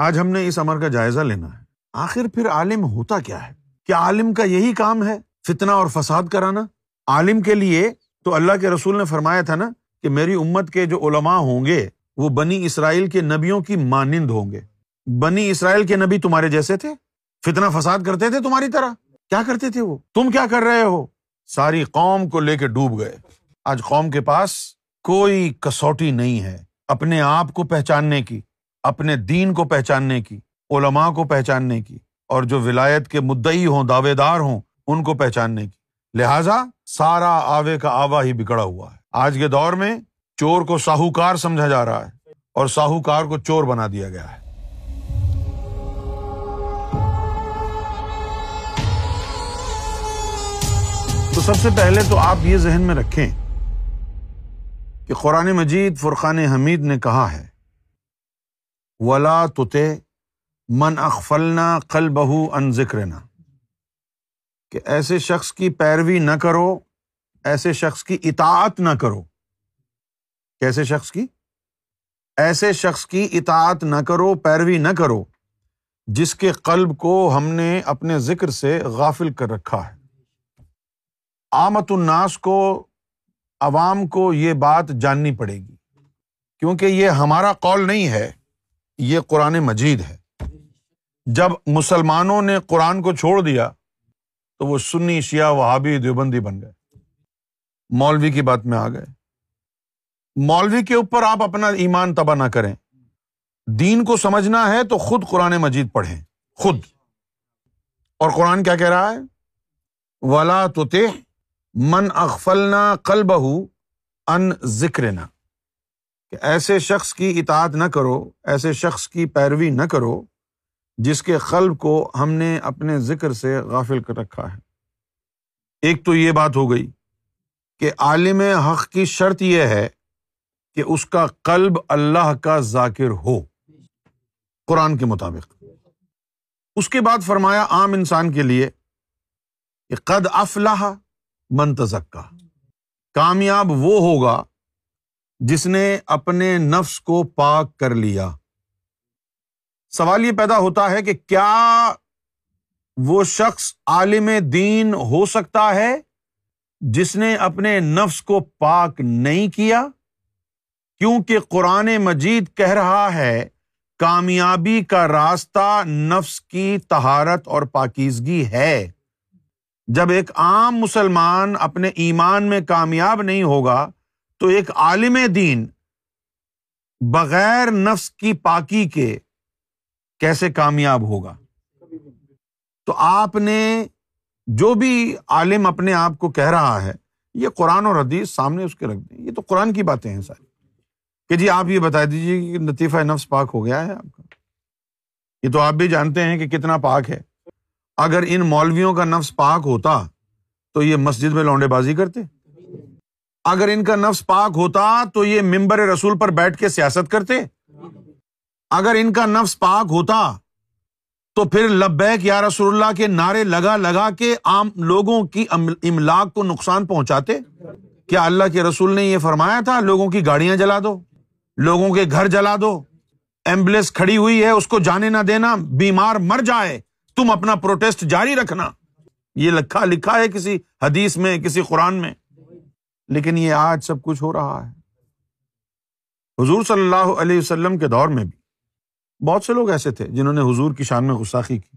آج ہم نے اس امر کا جائزہ لینا ہے۔ آخر پھر عالم ہوتا کیا ہے؟ کیا عالم کا یہی کام ہے؟ فتنا اور فساد کرانا؟ عالم کے لیے تو اللہ کے رسول نے فرمایا تھا نا کہ میری امت کے جو علماء ہوں گے، وہ بنی اسرائیل کے نبیوں کی مانند ہوں گے۔ بنی اسرائیل کے نبی تمہارے جیسے تھے؟ فتنا فساد کرتے تھے تمہاری طرح؟ کیا کرتے تھے وہ؟ تم کیا کر رہے ہو؟ ساری قوم کو لے کے ڈوب گئے۔ آج قوم کے پاس کوئی کسوٹی نہیں ہے اپنے آپ کو پہچاننے کی۔ اپنے دین کو پہچاننے کی، علماء کو پہچاننے کی، اور جو ولایت کے مدعی ہوں دعوے دار ہوں، ان کو پہچاننے کی۔ لہذا سارا آوے کا آوا ہی بگڑا ہوا ہے۔ آج کے دور میں چور کو ساہوکار سمجھا جا رہا ہے اور ساہوکار کو چور بنا دیا گیا ہے۔ تو سب سے پہلے تو آپ یہ ذہن میں رکھیں کہ قرآن مجید فرقان حمید نے کہا ہے ولا تتے من اخفلنا کل بہو ان ذکر کہ ایسے شخص کی پیروی نہ کرو، ایسے شخص کی اطاعت نہ کرو۔ کیسے شخص کی؟ ایسے شخص کی اطاعت نہ کرو، پیروی نہ کرو، جس کے قلب کو ہم نے اپنے ذکر سے غافل کر رکھا ہے۔ آمت الناس کو، عوام کو یہ بات جاننی پڑے گی۔ کیونکہ یہ ہمارا قول نہیں ہے۔ یہ قرآن مجید ہے۔ جب مسلمانوں نے قرآن کو چھوڑ دیا، تو وہ سنی، شیعہ، وہابی، دیوبندی بن گئے۔ مولوی کی بات میں آ گئے۔ مولوی کے اوپر آپ اپنا ایمان تباہ نہ کریں۔ دین کو سمجھنا ہے تو خود قرآن مجید پڑھیں۔ خود۔ اور قرآن کیا کہہ رہا ہے؟ ولا تو من اغفلنا کل ان ذکر نہ کہ ایسے شخص کی اطاعت نہ کرو، ایسے شخص کی پیروی نہ کرو جس کے قلب کو ہم نے اپنے ذکر سے غافل کر رکھا ہے۔ ایک تو یہ بات ہو گئی کہ عالم حق کی شرط یہ ہے کہ اس کا قلب اللہ کا ذاکر ہو۔ قرآن کے مطابق۔ اس کے بعد فرمایا عام انسان کے لیے کہ قد افلاح منتظک کا کامیاب وہ ہوگا جس نے اپنے نفس کو پاک کر لیا۔ سوال یہ پیدا ہوتا ہے کہ کیا وہ شخص عالم دین ہو سکتا ہے جس نے اپنے نفس کو پاک نہیں کیا؟ کیونکہ قرآن مجید کہہ رہا ہے، کامیابی کا راستہ نفس کی تہارت اور پاکیزگی ہے۔ جب ایک عام مسلمان اپنے ایمان میں کامیاب نہیں ہوگا تو ایک عالم دین بغیر نفس کی پاکی کے کیسے کامیاب ہوگا؟ تو آپ نے جو بھی عالم اپنے آپ کو کہہ رہا ہے، یہ قرآن اور حدیث سامنے اس کے رکھ دیں۔ یہ تو قرآن کی باتیں ہیں ساری۔ کہ جی آپ یہ بتا دیجیے کہ لطیفہ نفس پاک ہو گیا ہے آپ کا۔ یہ تو آپ بھی جانتے ہیں کہ کتنا پاک ہے۔ اگر ان مولویوں کا نفس پاک ہوتا تو یہ مسجد میں لونڈے بازی کرتے۔ اگر ان کا نفس پاک ہوتا تو یہ ممبر رسول پر بیٹھ کے سیاست کرتے۔ اگر ان کا نفس پاک ہوتا تو پھر لبیک یا رسول اللہ کے نعرے لگا لگا کے عام لوگوں کی املاک کو نقصان پہنچاتے۔ کیا اللہ کے رسول نے یہ فرمایا تھا؟ لوگوں کی گاڑیاں جلا دو، لوگوں کے گھر جلا دو۔ ایمبولینس کھڑی ہوئی ہے، اس کو جانے نہ دینا۔ بیمار مر جائے، تم اپنا پروٹیسٹ جاری رکھنا۔ یہ لکھا لکھا ہے کسی حدیث میں، کسی قرآن میں۔ لیکن یہ آج سب کچھ ہو رہا ہے۔ حضور صلی اللہ علیہ وسلم کے دور میں بھی بہت سے لوگ ایسے تھے جنہوں نے حضور کی شان میں غساخی کی۔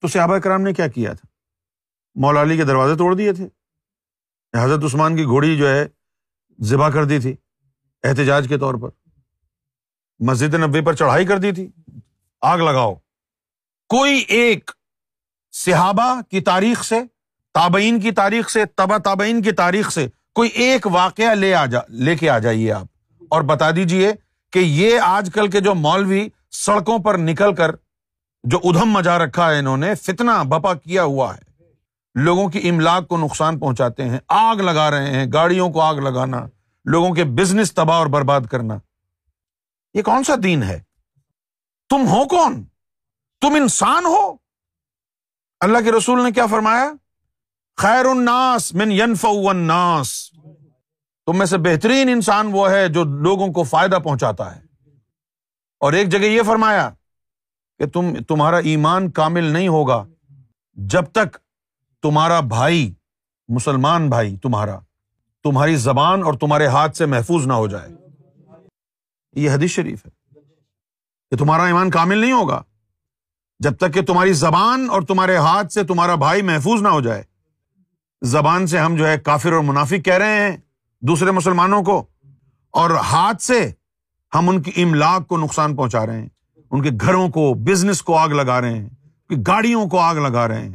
تو صحابہ کرام نے کیا کیا تھا؟ مولا علی کے دروازے توڑ دیے تھے۔ حضرت عثمان کی گھوڑی جو ہے ذبح کر دی تھی احتجاج کے طور پر۔ مسجد نبی پر چڑھائی کر دی تھی۔ آگ لگاؤ۔ کوئی ایک صحابہ کی تاریخ سے، تابعین کی تاریخ سے، تبا تابعین کی تاریخ سے کوئی ایک واقعہ لے آ جا لے کے آ جائیے آپ اور بتا دیجیے کہ یہ آج کل کے جو مولوی سڑکوں پر نکل کر جو ادھم مجا رکھا ہے انہوں نے فتنا بپا کیا ہوا ہے۔ لوگوں کی املاک کو نقصان پہنچاتے ہیں، آگ لگا رہے ہیں، گاڑیوں کو آگ لگانا، لوگوں کے بزنس تباہ اور برباد کرنا۔ یہ کون سا دین ہے؟ تم ہو کون؟ تم انسان ہو؟ اللہ کے رسول نے کیا فرمایا؟ خیر الناس من ینف الناس۔ تم میں سے بہترین انسان وہ ہے جو لوگوں کو فائدہ پہنچاتا ہے۔ اور ایک جگہ یہ فرمایا کہ تم، تمہارا ایمان کامل نہیں ہوگا جب تک تمہارا بھائی، مسلمان بھائی تمہارا، تمہاری زبان اور تمہارے ہاتھ سے محفوظ نہ ہو جائے۔ یہ حدیث شریف ہے کہ تمہارا ایمان کامل نہیں ہوگا جب تک کہ تمہاری زبان اور تمہارے ہاتھ سے تمہارا بھائی محفوظ نہ ہو جائے۔ زبان سے ہم جو ہے کافر اور منافق کہہ رہے ہیں دوسرے مسلمانوں کو، اور ہاتھ سے ہم ان کی املاک کو نقصان پہنچا رہے ہیں، ان کے گھروں کو، بزنس کو آگ لگا رہے ہیں گاڑیوں کو آگ لگا رہے ہیں۔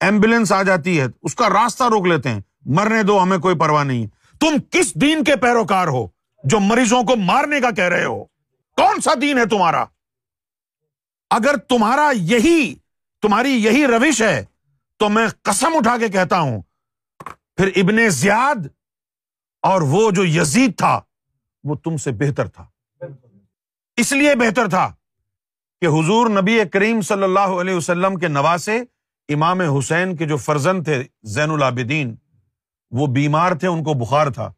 ایمبولینس آ جاتی ہے، اس کا راستہ روک لیتے ہیں، مرنے دو، ہمیں کوئی پرواہ نہیں۔ تم کس دین کے پیروکار ہو جو مریضوں کو مارنے کا کہہ رہے ہو؟ کون سا دین ہے تمہارا؟ اگر تمہارا یہی، تمہاری یہی روش ہے، تو میں قسم اٹھا کے کہتا ہوں پھر ابن زیاد اور وہ جو یزید تھا، وہ تم سے بہتر تھا۔ اس لیے بہتر تھا کہ حضور نبی کریم صلی اللہ علیہ وسلم کے نواسے امام حسین کے جو فرزن تھے، زین العابدین، وہ بیمار تھے، ان کو بخار تھا۔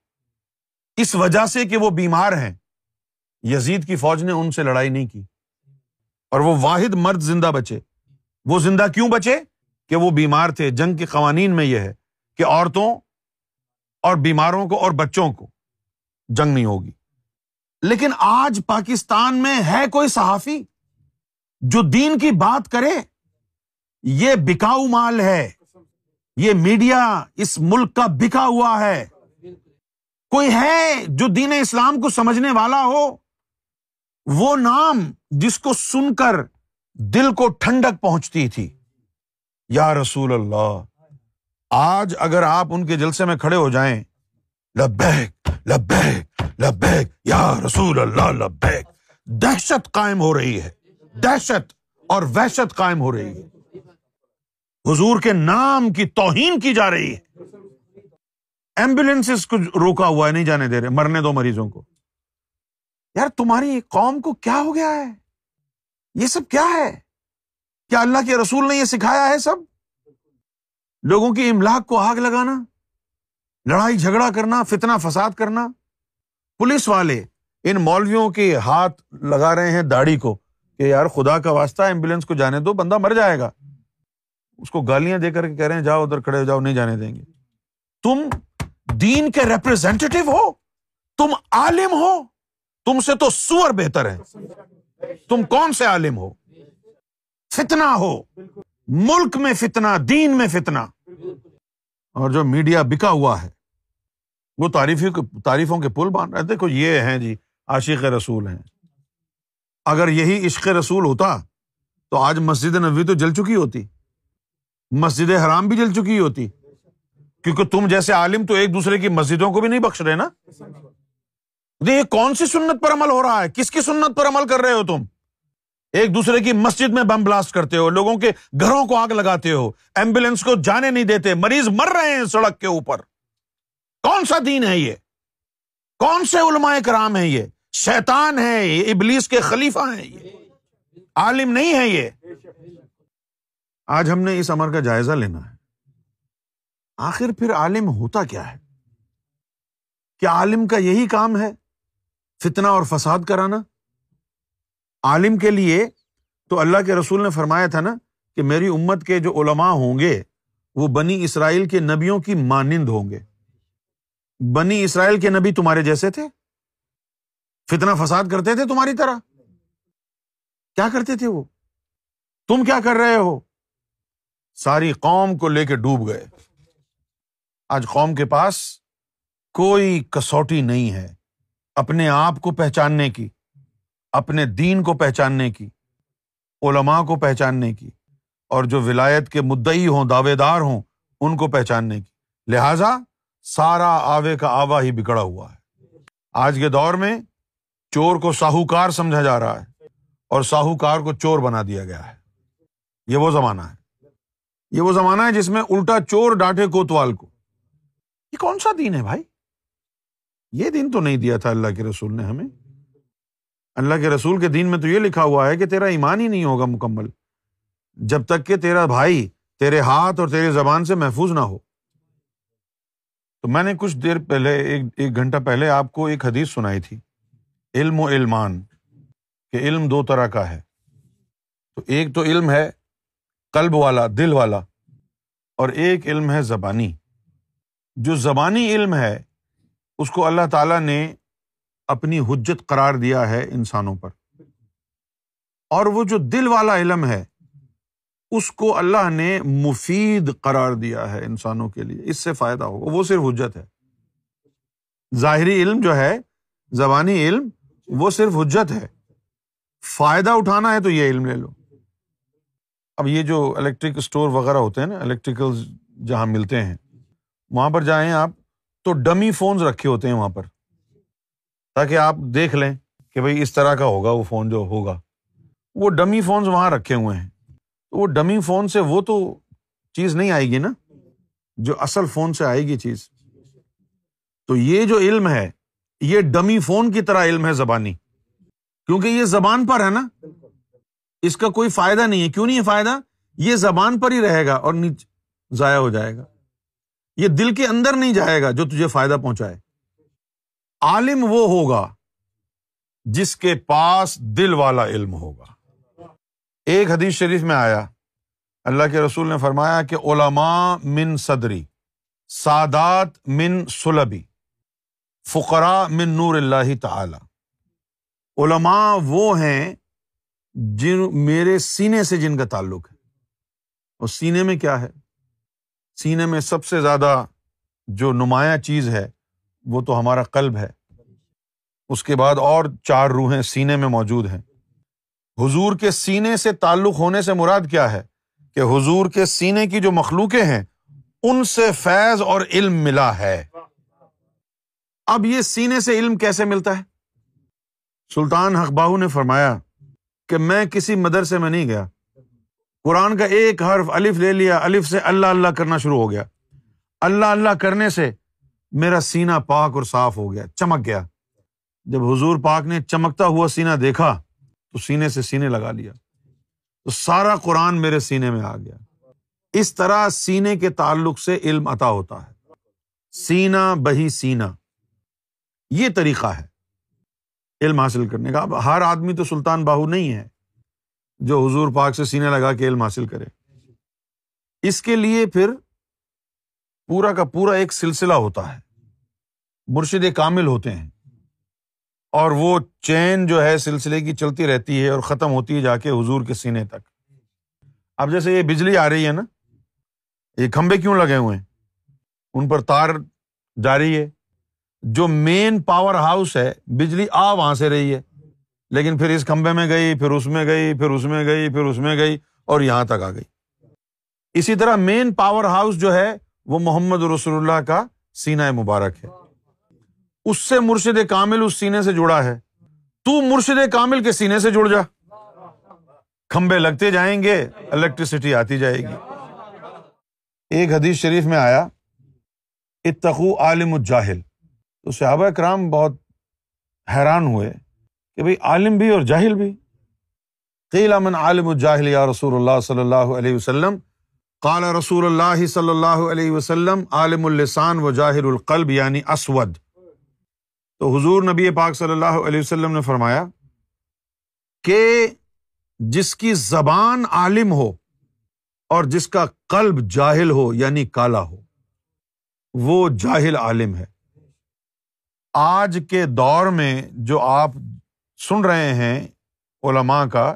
اس وجہ سے کہ وہ بیمار ہیں، یزید کی فوج نے ان سے لڑائی نہیں کی۔ اور وہ واحد مرد زندہ بچے۔ وہ زندہ کیوں بچے؟ کہ وہ بیمار تھے۔ جنگ کے قوانین میں یہ ہے۔ کہ عورتوں اور بیماروں کو اور بچوں کو جنگ نہیں ہوگی۔ لیکن آج پاکستان میں ہے کوئی صحافی جو دین کی بات کرے؟ یہ بکاؤ مال ہے۔ یہ میڈیا اس ملک کا بکا ہوا ہے۔ کوئی ہے جو دین اسلام کو سمجھنے والا ہو؟ وہ نام جس کو سن کر دل کو ٹھنڈک پہنچتی تھی۔ یا رسول اللہ آج اگر آپ ان کے جلسے میں کھڑے ہو جائیں، لبیک لبیک لبیک، یا رسول اللہ، لبیک، دہشت قائم ہو رہی ہے، دہشت اور وحشت قائم ہو رہی ہے۔ حضور کے نام کی توہین کی جا رہی ہے۔ ایمبولینس کو روکا ہوا ہے، نہیں جانے دے رہے، مرنے دو مریضوں کو۔ یار، تمہاری قوم کو کیا ہو گیا ہے؟ یہ سب کیا ہے؟ کیا اللہ کے رسول نے یہ سکھایا ہے سب؟ لوگوں کی املاک کو آگ لگانا، لڑائی جھگڑا کرنا فتنا فساد کرنا۔ پولیس والے ان مولویوں کے ہاتھ لگا رہے ہیں داڑھی کو کہ یار خدا کا واسطہ ایمبولینس کو جانے دو، بندہ مر جائے گا۔ اس کو گالیاں دے کر کے کہہ رہے ہیں، جاؤ ادھر کھڑے ہو، جاؤ، نہیں جانے دیں گے۔ تم دین کے ریپرزینٹیو ہو، تم عالم ہو، تم سے تو سور بہتر ہے۔ تم کون سے عالم ہو؟ فتنا ہو۔ ملک میں فتنا دین میں فتنا اور جو میڈیا بکا ہوا ہے، وہ تعریفی تعریفوں کے پل باندھ رہے دیکھو، یہ ہیں جی عاشق رسول ہیں۔ اگر یہی عشق رسول ہوتا، تو آج مسجد نبی تو جل چکی ہوتی۔ مسجد حرام بھی جل چکی ہوتی۔ کیونکہ تم جیسے عالم تو ایک دوسرے کی مسجدوں کو بھی نہیں بخش رہے نا؟ یہ کون سی سنت پر عمل ہو رہا ہے؟ کس کی سنت پر عمل کر رہے ہو تم؟ ایک دوسرے کی مسجد میں بم بلاسٹ کرتے ہو، لوگوں کے گھروں کو آگ لگاتے ہو، ایمبولینس کو جانے نہیں دیتے، مریض مر رہے ہیں سڑک کے اوپر۔ کون سا دین ہے یہ؟ کون سے علماء کرام ہے یہ؟ شیطان ہے یہ، ابلیس کے خلیفہ ہیں یہ۔ عالم نہیں ہے یہ۔ آج ہم نے اس امر کا جائزہ لینا ہے۔ آخر پھر عالم ہوتا کیا ہے؟ کیا عالم کا یہی کام ہے؟ فتنا اور فساد کرانا؟ عالم کے لیے تو اللہ کے رسول نے فرمایا تھا نا کہ میری امت کے جو علماء ہوں گے، وہ بنی اسرائیل کے نبیوں کی مانند ہوں گے۔ بنی اسرائیل کے نبی تمہارے جیسے تھے؟ فتنا فساد کرتے تھے تمہاری طرح؟ کیا کرتے تھے وہ؟ تم کیا کر رہے ہو؟ ساری قوم کو لے کے ڈوب گئے۔ آج قوم کے پاس کوئی کسوٹی نہیں ہے اپنے آپ کو پہچاننے کی۔ اپنے دین کو پہچاننے کی، علماء کو پہچاننے کی، اور جو ولایت کے مدعی ہوں دعوے دار ہوں، ان کو پہچاننے کی۔ لہذا سارا آوے کا آوا ہی بگڑا ہوا ہے۔ آج کے دور میں چور کو ساہوکار سمجھا جا رہا ہے، اور ساہوکار کو چور بنا دیا گیا ہے۔ یہ وہ زمانہ ہے۔ یہ وہ زمانہ ہے جس میں الٹا چور ڈانٹے کوتوال کو۔ یہ کون سا دین ہے بھائی؟ یہ دن تو نہیں دیا تھا اللہ کے رسول نے ہمیں۔ اللہ کے رسول کے دین میں تو یہ لکھا ہوا ہے کہ تیرا ایمان ہی نہیں ہوگا مکمل۔ جب تک کہ تیرا بھائی تیرے ہاتھ اور تیرے زبان سے محفوظ نہ ہو۔ تو میں نے کچھ دیر پہلے، ایک ایک گھنٹہ پہلے آپ کو ایک حدیث سنائی تھی۔ علم و علمان کہ علم دو طرح کا ہے۔ تو ایک تو علم ہے قلب والا، دل والا، اور ایک علم ہے زبانی۔ جو زبانی علم ہے، اس کو اللہ تعالیٰ نے اپنی حجت قرار دیا ہے انسانوں پر۔ اور وہ جو دل والا علم ہے، اس کو اللہ نے مفید قرار دیا ہے انسانوں کے لیے۔ اس سے فائدہ ہوگا۔ وہ صرف حجت ہے۔ ظاہری علم جو ہے، زبانی علم، وہ صرف حجت ہے۔ فائدہ اٹھانا ہے تو یہ علم لے لو۔ اب یہ جو الیکٹرک اسٹور وغیرہ ہوتے ہیں نا الیکٹریکل جہاں ملتے ہیں، وہاں پر جائیں آپ تو ڈمی فونس رکھے ہوتے ہیں وہاں پر۔ تاکہ آپ دیکھ لیں کہ بھائی اس طرح کا ہوگا وہ فون جو ہوگا۔ وہ ڈمی فونس وہاں رکھے ہوئے ہیں۔ وہ ڈمی فون سے وہ تو چیز نہیں آئے گی نا، جو اصل فون سے آئے گی چیز۔ تو یہ جو علم ہے، یہ ڈمی فون کی طرح علم ہے زبانی۔ کیونکہ یہ زبان پر ہے نا، اس کا کوئی فائدہ نہیں ہے۔ کیوں نہیں ہے فائدہ؟ یہ زبان پر ہی رہے گا اور ضائع ہو جائے گا۔ یہ دل کے اندر نہیں جائے گا جو تجھے فائدہ پہنچائے۔ عالم وہ ہوگا جس کے پاس دل والا علم ہوگا۔ ایک حدیث شریف میں آیا، اللہ کے رسول نے فرمایا کہ علماء من صدری، سادات من سلبی فقرا من نور اللہ تعالی۔ علماء وہ ہیں جن میرے سینے سے جن کا تعلق ہے۔ اور سینے میں کیا ہے؟ سینے میں سب سے زیادہ جو نمایاں چیز ہے وہ تو ہمارا قلب ہے۔ اس کے بعد اور چار روحیں سینے میں موجود ہیں۔ حضور کے سینے سے تعلق ہونے سے مراد کیا ہے؟ کہ حضور کے سینے کی جو مخلوقیں ہیں، ان سے فیض اور علم ملا ہے۔ اب یہ سینے سے علم کیسے ملتا ہے؟ سلطان حقباہ نے فرمایا کہ میں کسی مدرسے میں نہیں گیا۔ قرآن کا ایک حرف الف لے لیا، الف سے اللہ اللہ کرنا شروع ہو گیا۔ اللہ اللہ کرنے سے میرا سینا پاک اور صاف ہو گیا، چمک گیا۔ جب حضور پاک نے چمکتا ہوا سینا دیکھا، تو سینے سے سینے لگا لیا۔ تو سارا قرآن میرے سینے میں آ گیا۔ اس طرح سینے کے تعلق سے علم عطا ہوتا ہے۔ سینا بہی سینا یہ طریقہ ہے علم حاصل کرنے کا۔ اب ہر آدمی تو سلطان باہو نہیں ہے جو حضور پاک سے سینے لگا کے علم حاصل کرے۔ اس کے لیے پھر پورا کا پورا ایک سلسلہ ہوتا ہے۔ مرشد کامل ہوتے ہیں۔ اور وہ چین جو ہے سلسلے کی چلتی رہتی ہے اور ختم ہوتی ہے جا کے حضور کے سینے تک۔ اب جیسے یہ بجلی آ رہی ہے نا، یہ کھمبے کیوں لگے ہوئے ہیں؟ ان پر تار جا رہی ہے۔ جو مین پاور ہاؤس ہے، بجلی آ وہاں سے رہی ہے۔ لیکن پھر اس کھمبے میں گئی، پھر اس میں گئی، پھر اس میں گئی، پھر اس میں گئی اور یہاں تک آ گئی۔ اسی طرح مین پاور ہاؤس جو ہے وہ محمد رسول اللہ کا سینا مبارک ہے۔ اس سے مرشد کامل اس سینے سے جڑا ہے۔ تو مرشد کامل کے سینے سے جڑ جا۔ کھمبے لگتے جائیں گے الیکٹریسٹی آتی جائے گی۔ ایک حدیث شریف میں آیا اتقو عالم الجاہل۔ تو صحابہ کرام بہت حیران ہوئے کہ بھائی عالم بھی اور جاہل بھی۔ قیل امن عالم الجاہل یا رسول اللہ صلی اللہ علیہ وسلم قال رسول اللہ صلی اللہ علیہ وسلم، عالم السان و جاہر القلب یعنی اسود. تو حضور نبی پاک صلی اللہ علیہ وسلم نے فرمایا کہ جس کی زبان عالم ہو اور جس کا قلب جاہل ہو یعنی کالا ہو، وہ جاہل عالم ہے۔ آج کے دور میں جو آپ سن رہے ہیں علماء کا،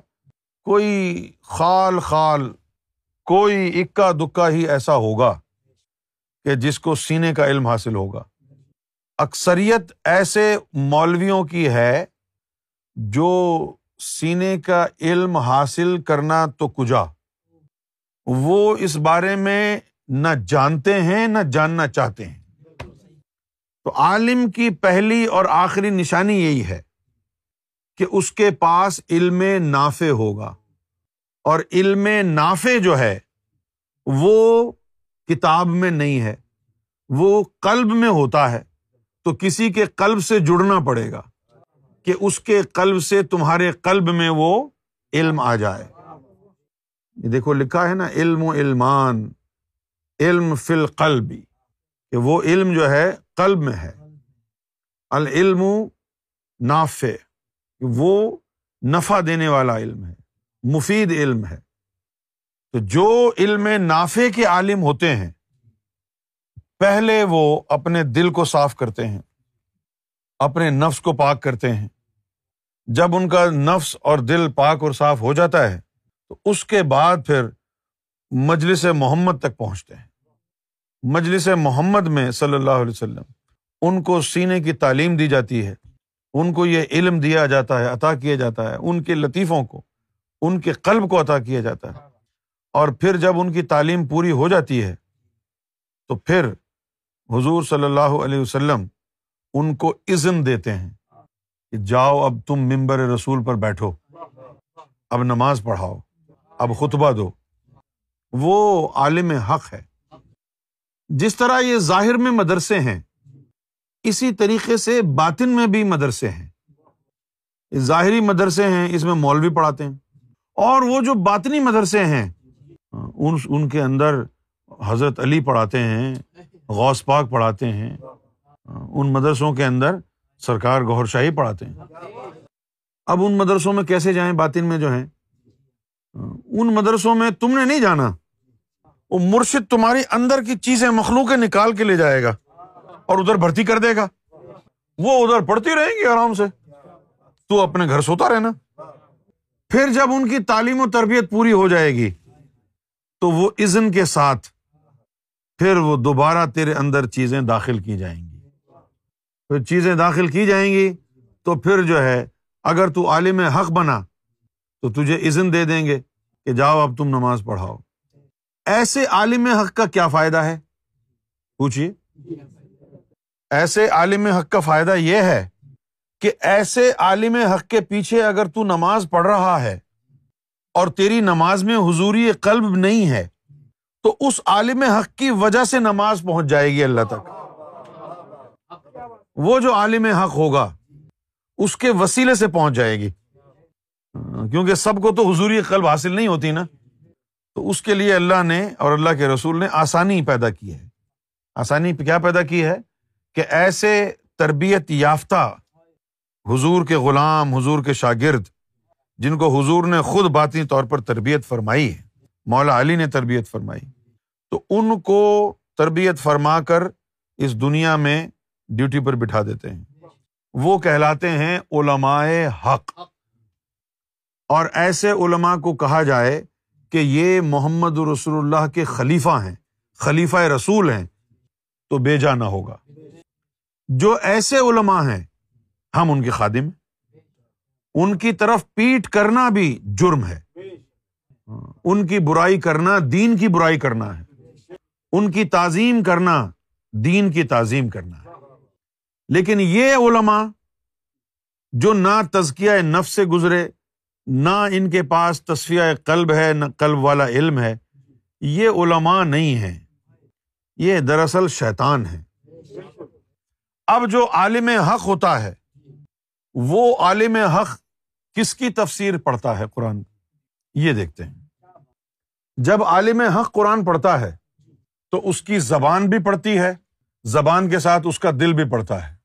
کوئی خال خال کوئی اکا دکا ہی ایسا ہوگا کہ جس کو سینے کا علم حاصل ہوگا۔ اکثریت ایسے مولویوں کی ہے جو سینے کا علم حاصل کرنا تو کجا۔ وہ اس بارے میں نہ جانتے ہیں، نہ جاننا چاہتے ہیں۔ تو عالم کی پہلی اور آخری نشانی یہی ہے کہ اس کے پاس علم نافع ہوگا۔ اور علم نافع جو ہے، وہ کتاب میں نہیں ہے، وہ قلب میں ہوتا ہے۔ تو کسی کے قلب سے جڑنا پڑے گا کہ اس کے قلب سے تمہارے قلب میں وہ علم آ جائے۔ دیکھو لکھا ہے نا، علم و علمان، علم فل قلبی کہ وہ علم جو ہے قلب میں ہے۔ العلم نافع، وہ نفع دینے والا علم ہے۔ مفید علم ہے۔ تو جو علم نافع کے عالم ہوتے ہیں، پہلے وہ اپنے دل کو صاف کرتے ہیں، اپنے نفس کو پاک کرتے ہیں۔ جب ان کا نفس اور دل پاک اور صاف ہو جاتا ہے، تو اس کے بعد پھر مجلس محمد تک پہنچتے ہیں۔ مجلس محمد میں صلی اللہ علیہ وسلم ان کو سینے کی تعلیم دی جاتی ہے۔ ان کو یہ علم دیا جاتا ہے، عطا کیا جاتا ہے، ان کے لطیفوں کو۔ ان کے قلب کو عطا کیا جاتا ہے۔ اور پھر جب ان کی تعلیم پوری ہو جاتی ہے، تو پھر حضور صلی اللہ علیہ وسلم ان کو عزم دیتے ہیں کہ جاؤ اب تم ممبر رسول پر بیٹھو، اب نماز پڑھاؤ، اب خطبہ دو۔ وہ عالم حق ہے۔ جس طرح یہ ظاہر میں مدرسے ہیں، اسی طریقے سے باطن میں بھی مدرسے ہیں۔ ظاہری مدرسے ہیں، اس میں مولوی پڑھاتے ہیں۔ اور وہ جو باطنی مدرسے ہیں، ان ان کے اندر حضرت علی پڑھاتے ہیں، غوث پاک پڑھاتے ہیں، ان مدرسوں کے اندر سرکار گور شاہی پڑھاتے ہیں۔ اب ان مدرسوں میں کیسے جائیں باطن میں جو ہیں؟ ان مدرسوں میں تم نے نہیں جانا۔ وہ مرشد تمہاری اندر کی چیزیں مخلوق نکال کے لے جائے گا اور ادھر بھرتی کر دے گا۔ وہ ادھر پڑھتی رہیں گی آرام سے۔ تو اپنے گھر سوتا رہنا۔ پھر جب ان کی تعلیم و تربیت پوری ہو جائے گی، تو وہ عزن کے ساتھ پھر وہ دوبارہ تیرے اندر چیزیں داخل کی جائیں گی۔ پھر چیزیں داخل کی جائیں گی، تو پھر جو ہے، اگر تو عالم حق بنا، تو تجھے عزن دے دیں گے کہ جاؤ اب تم نماز پڑھاؤ۔ ایسے عالم حق کا کیا فائدہ ہے؟ پوچھیے ایسے عالم حق کا فائدہ یہ ہے کہ ایسے عالم حق کے پیچھے اگر تو نماز پڑھ رہا ہے اور تیری نماز میں حضوری قلب نہیں ہے، تو اس عالم حق کی وجہ سے نماز پہنچ جائے گی اللہ تک۔ وہ جو عالم حق ہوگا، اس کے وسیلے سے پہنچ جائے گی۔ کیونکہ سب کو تو حضوری قلب حاصل نہیں ہوتی نا۔ تو اس کے لیے اللہ نے اور اللہ کے رسول نے آسانی پیدا کی ہے۔ آسانی کیا پیدا کی ہے؟ کہ ایسے تربیت یافتہ حضور کے غلام، حضور کے شاگرد، جن کو حضور نے خود باطنی طور پر تربیت فرمائی ہے، مولا علی نے تربیت فرمائی۔ تو ان کو تربیت فرما کر اس دنیا میں ڈیوٹی پر بٹھا دیتے ہیں۔ وہ کہلاتے ہیں علماء حق۔ اور ایسے علماء کو کہا جائے کہ یہ محمد رسول اللہ کے خلیفہ ہیں، خلیفہ رسول ہیں، تو بے جانا ہوگا۔ جو ایسے علماء ہیں ہم ان کے خادم ان کی طرف پیٹ کرنا بھی جرم ہے۔ ان کی برائی کرنا دین کی برائی کرنا ہے۔ ان کی تعظیم کرنا دین کی تعظیم کرنا ہے۔ لیکن یہ علماء جو نہ تزکیہ نف سے گزرے، نہ ان کے پاس تصفیہ قلب ہے، نہ قلب والا علم ہے، یہ علماء نہیں ہے یہ دراصل شیطان ہے اب جو عالم حق ہوتا ہے وہ عالم حق کس کی تفسیر پڑھتا ہے قرآن یہ دیکھتے ہیں۔ جب عالم حق قرآن پڑھتا ہے، تو اس کی زبان بھی پڑھتی ہے، زبان کے ساتھ اس کا دل بھی پڑھتا ہے۔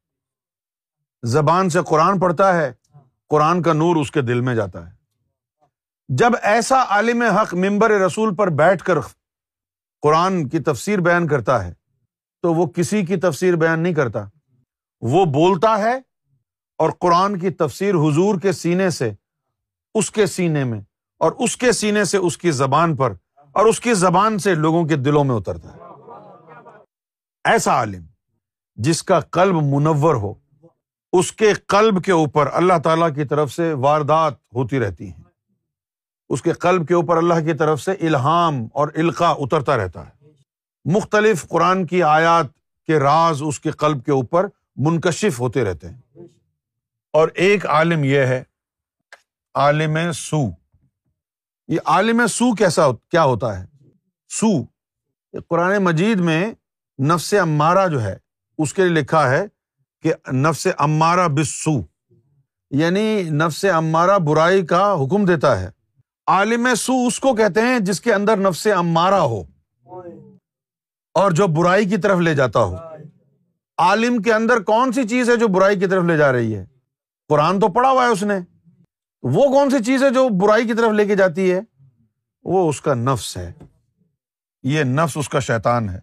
زبان سے قرآن پڑھتا ہے، قرآن کا نور اس کے دل میں جاتا ہے۔ جب ایسا عالم حق ممبر رسول پر بیٹھ کر قرآن کی تفسیر بیان کرتا ہے، تو وہ کسی کی تفسیر بیان نہیں کرتا۔ وہ بولتا ہے اور قرآن کی تفسیر حضور کے سینے سے، اس کے سینے میں، اور اس کے سینے سے اس کی زبان پر، اور اس کی زبان سے لوگوں کے دلوں میں اترتا ہے۔ ایسا عالم جس کا قلب منور ہو، اس کے قلب کے اوپر اللہ تعالی کی طرف سے واردات ہوتی رہتی ہیں۔ اس کے قلب کے اوپر اللہ کی طرف سے الہام اور القا اترتا رہتا ہے۔ مختلف قرآن کی آیات کے راز اس کے قلب کے اوپر منکشف ہوتے رہتے ہیں۔ اور ایک عالم یہ ہے، عالم سو۔ یہ عالم سو کیسا کیا ہوتا ہے؟ سو۔ قرآن مجید میں نفس امارا جو ہے، اس کے لیے لکھا ہے کہ نفس امارا بسو یعنی نفس امارا برائی کا حکم دیتا ہے۔ عالم سو اس کو کہتے ہیں جس کے اندر نفس امارا ہو۔ اور جو برائی کی طرف لے جاتا ہو۔ عالم کے اندر کون سی چیز ہے جو برائی کی طرف لے جا رہی ہے؟ قرآن تو پڑھا ہوا ہے اس نے۔ وہ کون سی چیز ہے جو برائی کی طرف لے کے جاتی ہے؟ وہ اس کا نفس ہے۔ یہ نفس اس کا شیطان ہے۔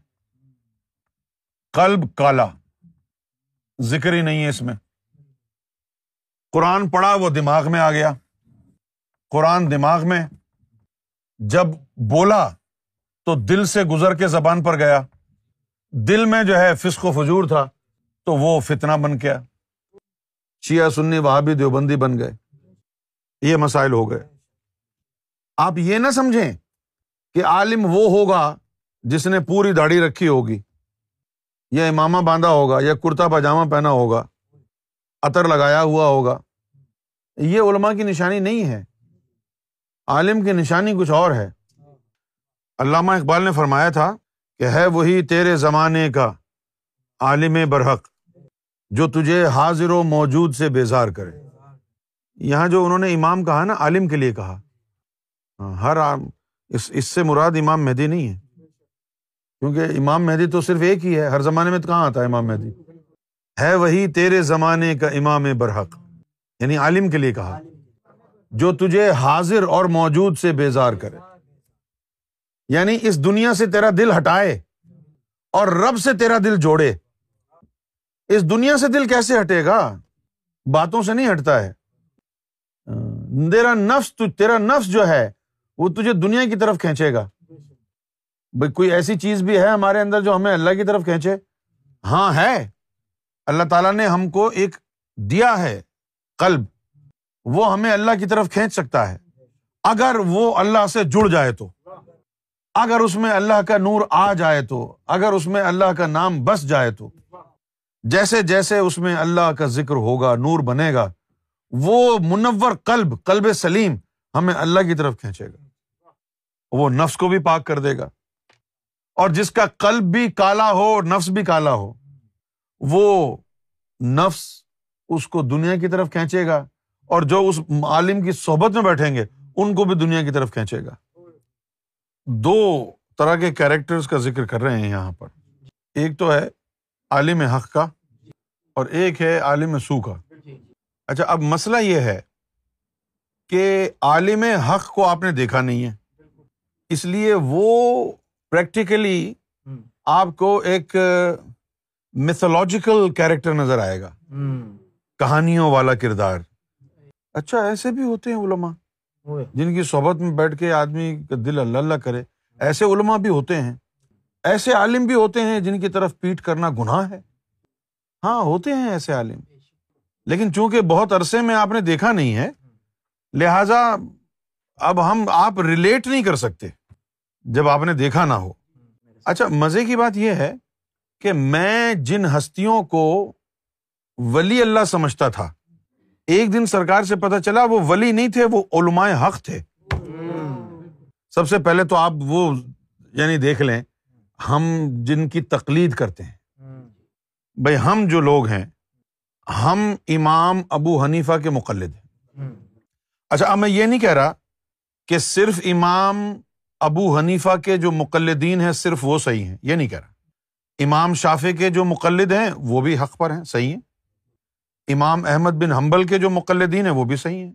قلب کالا۔ ذکر ہی نہیں ہے اس میں۔ قرآن پڑھا، وہ دماغ میں آ گیا۔ قرآن دماغ میں جب بولا تو دل سے گزر کے زبان پر گیا۔ دل میں جو ہے فسق و فجور تھا تو وہ فتنا بن گیا۔ شیعہ سنی وہاں بھی دیوبندی بن گئے۔ یہ مسائل ہو گئے۔ آپ یہ نہ سمجھیں کہ عالم وہ ہوگا جس نے پوری داڑھی رکھی ہوگی، یا امامہ باندھا ہوگا، یا کرتا پاجامہ پہنا ہوگا، عطر لگایا ہوا ہوگا۔ یہ علما کی نشانی نہیں ہے۔ عالم کی نشانی کچھ اور ہے۔ علامہ اقبال نے فرمایا تھا کہ ہے وہی تیرے زمانے کا عالم برحق۔ جو تجھے حاضر و موجود سے بیزار کرے۔ یہاں جو انہوں نے امام کہا نا، عالم کے لیے کہا۔ ہاں، ہر اس اس سے مراد امام مہدی نہیں ہے۔ کیونکہ امام مہدی تو صرف ایک ہی ہے، ہر زمانے میں تو کہاں آتا ہے امام مہدی؟ ہے وہی تیرے زمانے کا امام برحق یعنی عالم کے لیے کہا۔ جو تجھے حاضر اور موجود سے بیزار کرے۔ یعنی اس دنیا سے تیرا دل ہٹائے اور رب سے تیرا دل جوڑے۔ اس دنیا سے دل کیسے ہٹے گا؟ باتوں سے نہیں ہٹتا ہے۔ تیرا نفس تیرا نفس جو ہے، وہ تجھے دنیا کی طرف کھینچے گا۔ بھائی، کوئی ایسی چیز بھی ہے ہمارے اندر جو ہمیں اللہ کی طرف کھینچے؟ ہاں ہے۔ اللہ تعالیٰ نے ہم کو ایک دیا ہے، قلب۔ وہ ہمیں اللہ کی طرف کھینچ سکتا ہے۔ اگر وہ اللہ سے جڑ جائے تو۔ اگر اس میں اللہ کا نور آ جائے تو۔ اگر اس میں اللہ کا نام بس جائے تو۔ جیسے جیسے اس میں اللہ کا ذکر ہوگا، نور بنے گا، وہ منور قلب قلب سلیم ہمیں اللہ کی طرف کھینچے گا۔ وہ نفس کو بھی پاک کر دے گا۔ اور جس کا قلب بھی کالا ہو اور نفس بھی کالا ہو، وہ نفس اس کو دنیا کی طرف کھینچے گا۔ اور جو اس عالم کی صحبت میں بیٹھیں گے، ان کو بھی دنیا کی طرف کھینچے گا۔ دو طرح کے کیریکٹر کا ذکر کر رہے ہیں یہاں پر۔ ایک تو ہے عالم حق کا اور ایک ہے عالم سو کا۔ اچھا اب مسئلہ یہ ہے کہ عالم حق کو آپ نے دیکھا نہیں ہے۔ اس لیے وہ پریکٹیکلی آپ کو ایک میتھولوجیکل کیریکٹر نظر آئے گا۔ کہانیوں والا کردار۔ اچھا ایسے بھی ہوتے ہیں علما جن کی صحبت میں بیٹھ کے آدمی کا دل اللہ اللہ کرے ایسے علما بھی ہوتے ہیں۔ ایسے عالم بھی ہوتے ہیں جن کی طرف پیٹ کرنا گناہ ہے۔ ہاں ہوتے ہیں ایسے عالم۔ لیکن چونکہ بہت عرصے میں آپ نے دیکھا نہیں ہے، لہذا اب ہم آپ ریلیٹ نہیں کر سکتے جب آپ نے دیکھا نہ ہو۔ اچھا مزے کی بات یہ ہے کہ میں جن ہستیوں کو ولی اللہ سمجھتا تھا، ایک دن سرکار سے پتا چلا وہ ولی نہیں تھے، وہ علماء حق تھے۔ سب سے پہلے تو آپ وہ یعنی دیکھ لیں۔ ہم جن کی تقلید کرتے ہیں۔ بھائی ہم جو لوگ ہیں، ہم امام ابو حنیفہ کے مقلد ہیں۔ اچھا اب میں یہ نہیں کہہ رہا کہ صرف امام ابو حنیفہ کے جو مقلدین ہیں صرف وہ صحیح ہیں، یہ نہیں کہہ رہا۔ امام شافے کے جو مقلد ہیں، وہ بھی حق پر ہیں، صحیح ہیں۔ امام احمد بن حمبل کے جو مقلدین ہیں، وہ بھی صحیح ہیں۔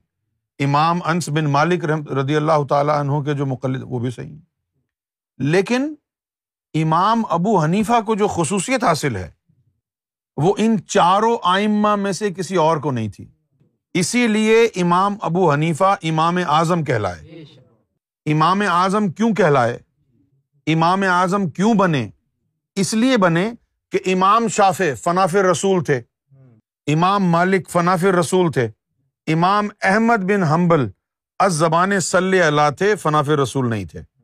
امام انس بن مالک رضی اللہ تعالیٰ عنہ کے جو مقلد، وہ بھی صحیح ہیں۔ لیکن امام ابو حنیفہ کو جو خصوصیت حاصل ہے، وہ ان چاروں آئمہ میں سے کسی اور کو نہیں تھی۔ اسی لیے امام ابو حنیفہ امام اعظم کہلائے۔ امام اعظم کیوں کہلائے؟ امام اعظم کیوں بنے؟ اس لیے بنے کہ امام شاف فناف رسول تھے۔ امام مالک فناف رسول تھے۔ امام احمد بن حمبل از زبان صلی اللہ تھے، فناف رسول نہیں تھے۔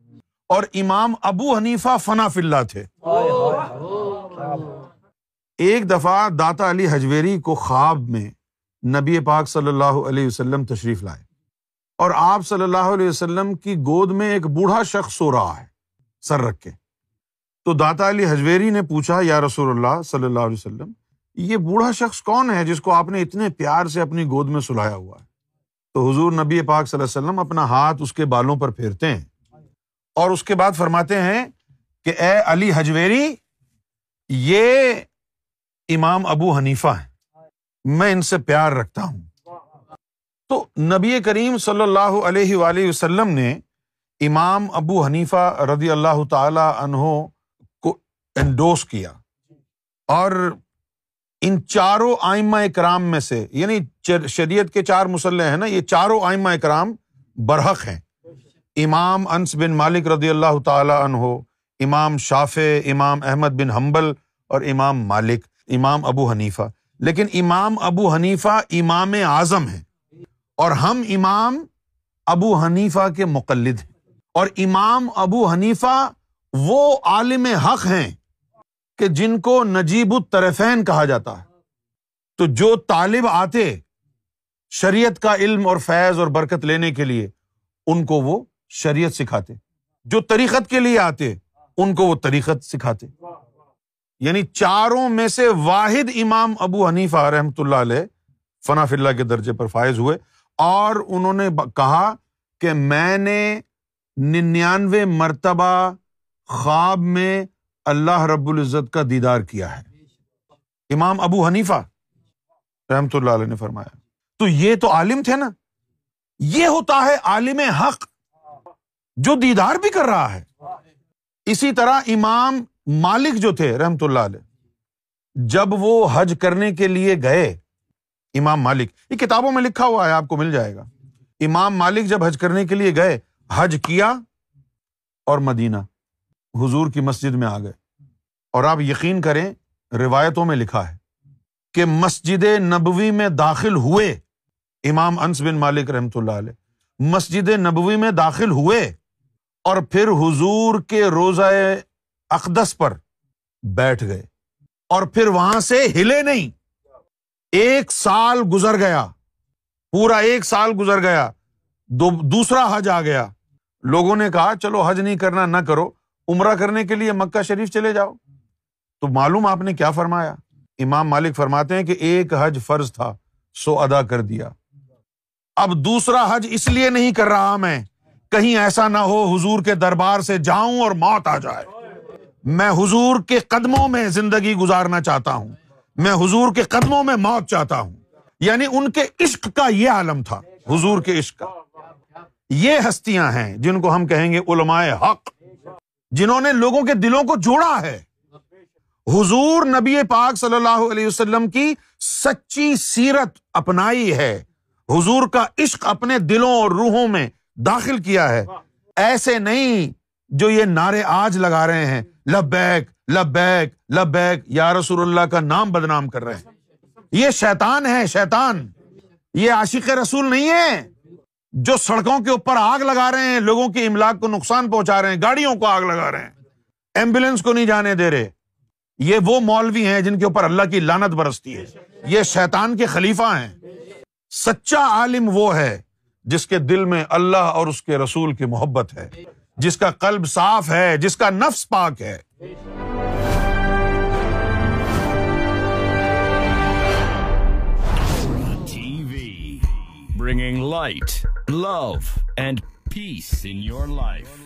اور امام ابو حنیفہ فناف اللہ تھے۔ ایک دفعہ داتا علی حجویری کو خواب میں نبی پاک صلی اللہ علیہ وسلم تشریف لائے۔ اور آپ صلی اللہ علیہ وسلم کی گود میں ایک بوڑھا شخص سو رہا ہے، سر رکھ کے۔ تو داتا علی حجویری نے پوچھا، یا رسول اللہ صلی اللہ علیہ وسلم، یہ بوڑھا شخص کون ہے جس کو آپ نے اتنے پیار سے اپنی گود میں سلایا ہوا ہے؟ تو حضور نبی پاک صلی اللہ علیہ وسلم اپنا ہاتھ اس کے بالوں پر پھیرتے ہیں۔ اور اس کے بعد فرماتے ہیں کہ اے علی حجویری، یہ امام ابو حنیفہ ہے میں ان سے پیار رکھتا ہوں۔ تو نبی کریم صلی اللہ علیہ وآلہ وسلم نے امام ابو حنیفہ رضی اللہ تعالی عنہ کو انڈوس کیا۔ اور ان چاروں آئمہ اکرام میں سے یعنی شریعت کے چار مسلح ہیں نا، یہ چاروں آئمہ اکرام برحق ہیں۔ امام انس بن مالک رضی اللہ تعالی عنہ، امام شاف امام احمد بن حنبل اور امام مالک، امام ابو حنیفہ۔ لیکن امام ابو حنیفہ امام اعظم ہے اور ہم امام ابو حنیفہ کے مقلد ہیں۔ اور امام ابو حنیفہ وہ عالم حق ہیں کہ جن کو نجیب الطرفین کہا جاتا ہے۔ تو جو طالب آتے شریعت کا علم اور فیض اور برکت لینے کے لیے، ان کو وہ شریعت سکھاتے، جو طریقت کے لیے آتے، ان کو وہ طریقت سکھاتے۔ یعنی چاروں میں سے واحد امام ابو حنیفہ رحمۃ اللہ علیہ فنا اللہ کے درجے پر فائز ہوئے، اور انہوں نے کہا کہ میں نے ننانوے مرتبہ خواب میں اللہ رب العزت کا دیدار کیا ہے۔ امام ابو حنیفہ رحمۃ اللہ علیہ نے فرمایا۔ تو یہ تو عالم تھے نا، یہ ہوتا ہے عالم حق۔ جو دیدار بھی کر رہا ہے۔ اسی طرح امام مالک جو تھے، رحمت اللہ علیہ، جب وہ حج کرنے کے لیے گئے، امام مالک، یہ کتابوں میں لکھا ہوا ہے، آپ کو مل جائے گا۔ امام مالک جب حج کرنے کے لیے گئے، حج کیا اور مدینہ، حضور کی مسجد میں آ گئے۔ اور آپ یقین کریں، روایتوں میں لکھا ہے کہ مسجد نبوی میں داخل ہوئے، امام انس بن مالک رحمۃ اللہ علیہ، مسجد نبوی میں داخل ہوئے اور پھر حضور کے روزہ اقدس پر بیٹھ گئے اور پھر وہاں سے ہلے نہیں۔ ایک سال گزر گیا، پورا ایک سال گزر گیا، دو، دوسرا حج آ گیا۔ لوگوں نے کہا، چلو حج نہیں کرنا، نہ کرو، عمرہ کرنے کے لیے مکہ شریف چلے جاؤ۔ تو معلوم آپ نے کیا فرمایا؟ امام مالک فرماتے ہیں کہ ایک حج فرض تھا، سو ادا کر دیا۔ اب دوسرا حج اس لیے نہیں کر رہا میں۔ کہیں ایسا نہ ہو حضور کے دربار سے جاؤں اور موت آ جائے۔ میں حضور کے قدموں میں زندگی گزارنا چاہتا ہوں۔ میں حضور کے قدموں میں موت چاہتا ہوں۔ یعنی ان کے عشق کا یہ عالم تھا۔ حضور کے عشق کا۔ یہ ہستیاں ہیں جن کو ہم کہیں گے علماء حق، جنہوں نے لوگوں کے دلوں کو جوڑا ہے۔ حضور نبی پاک صلی اللہ علیہ وسلم کی سچی سیرت اپنائی ہے۔ حضور کا عشق اپنے دلوں اور روحوں میں داخل کیا ہے۔ ایسے نہیں جو یہ نعرے آج لگا رہے ہیں۔ لبیک لبیک لبیک، یا رسول اللہ کا نام بدنام کر رہے ہیں۔ یہ شیطان ہے، شیطان۔ یہ عاشق رسول نہیں ہے۔ جو سڑکوں کے اوپر آگ لگا رہے ہیں، لوگوں کی املاک کو نقصان پہنچا رہے ہیں، گاڑیوں کو آگ لگا رہے ہیں۔ ایمبولینس کو نہیں جانے دے رہے۔ یہ وہ مولوی ہیں جن کے اوپر اللہ کی لانت برستی ہے۔ یہ شیطان کے خلیفہ ہیں۔ سچا عالم وہ ہے جس کے دل میں اللہ اور اس کے رسول کی محبت ہے، جس کا قلب صاف ہے، جس کا نفس پاک ہے۔ Bringing light love and peace in your life